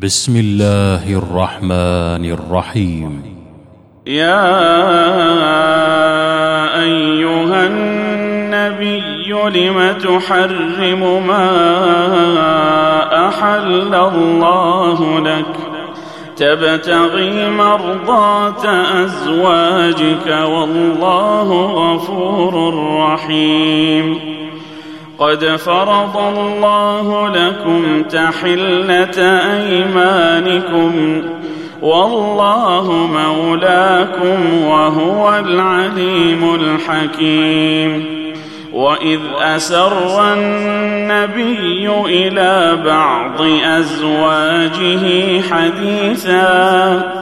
بسم الله الرحمن الرحيم. يا أيها النبي لم تحرم ما أحل الله لك؟ تبتغي مرضاه أزواجك والله غفور رحيم. قد فرض الله لكم تحلة أيمانكم والله مولاكم وهو العليم الحكيم. وإذ أسر النبي إلى بعض أزواجه حديثا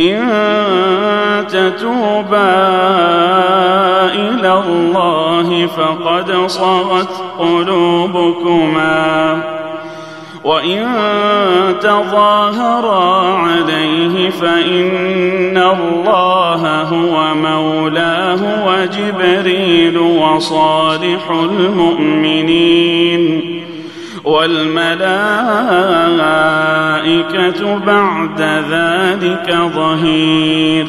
إن تتوبا إلى الله فقد صغت قلوبكما. وإن تظاهرا عليه فإن الله هو مولاه وجبريل وصالح المؤمنين. والملائكة بعد ذلك ظهير.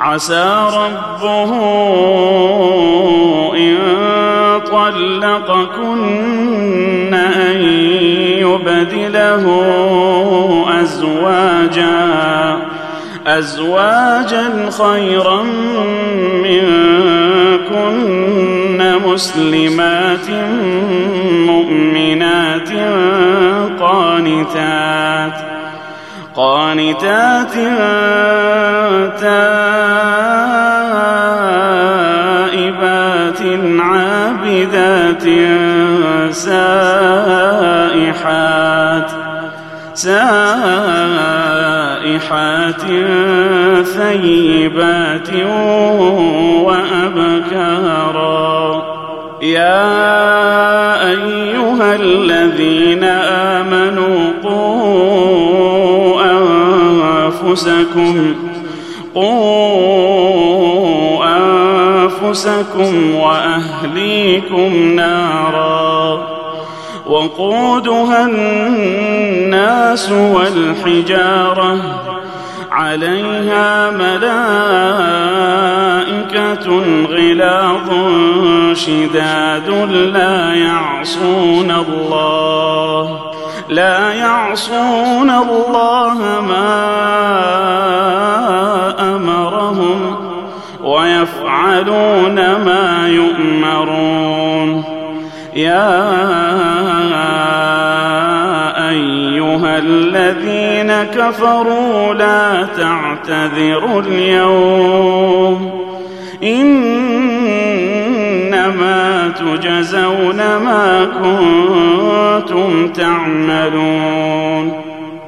عسى ربه إن طلقكن أن يبدله أزواجا أزواجا خيرا منكن. مسلمات مؤمنات قانتات قانتات تائبات عابدات سائحات سائحات ثيبات وأبكارا يا أيها الذين آمنوا قوا أنفسكم قوا أنفسكم وأهليكم نارا وقودها الناس والحجارة. عليها ملائكة غلاظ شداد لا يعصون الله لا يعصون الله ما أمرهم ويفعلون ما يؤمرون. يا كفروا لا تعتذروا اليوم. إنما تجزون ما كنتم تعملون.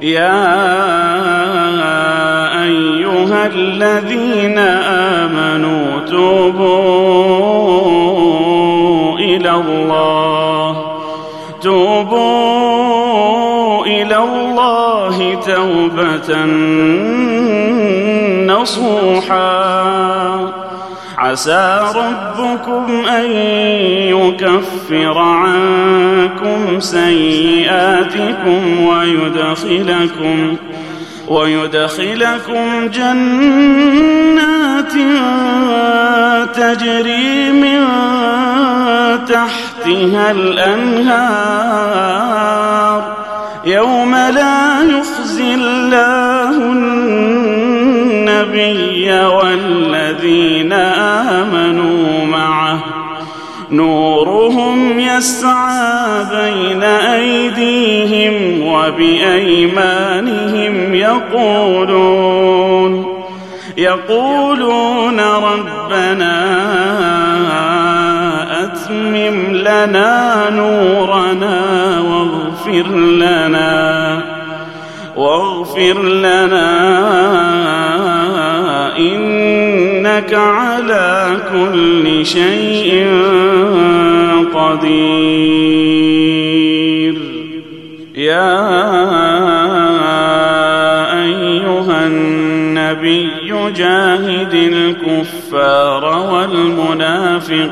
يا أيها الذين آمنوا توبوا إلى الله. توبوا إلى الله توبة نصوحا. عسى ربكم أن يكفر عنكم سيئاتكم ويدخلكم ويدخلكم جنات تجري من تحتها الأنهار. يوم لا يخزي الله النبي والذين آمنوا معه. نورهم يسعى بين أيديهم وبأيمانهم يقولون يقولون ربنا أتمم لنا نورنا واغفر لنا واغفر لنا. إنك على كل شيء قدير. يا أيها النبي جاهد الكفار والمنافقين.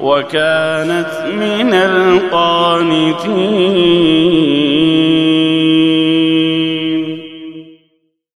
وكانت من القانتين.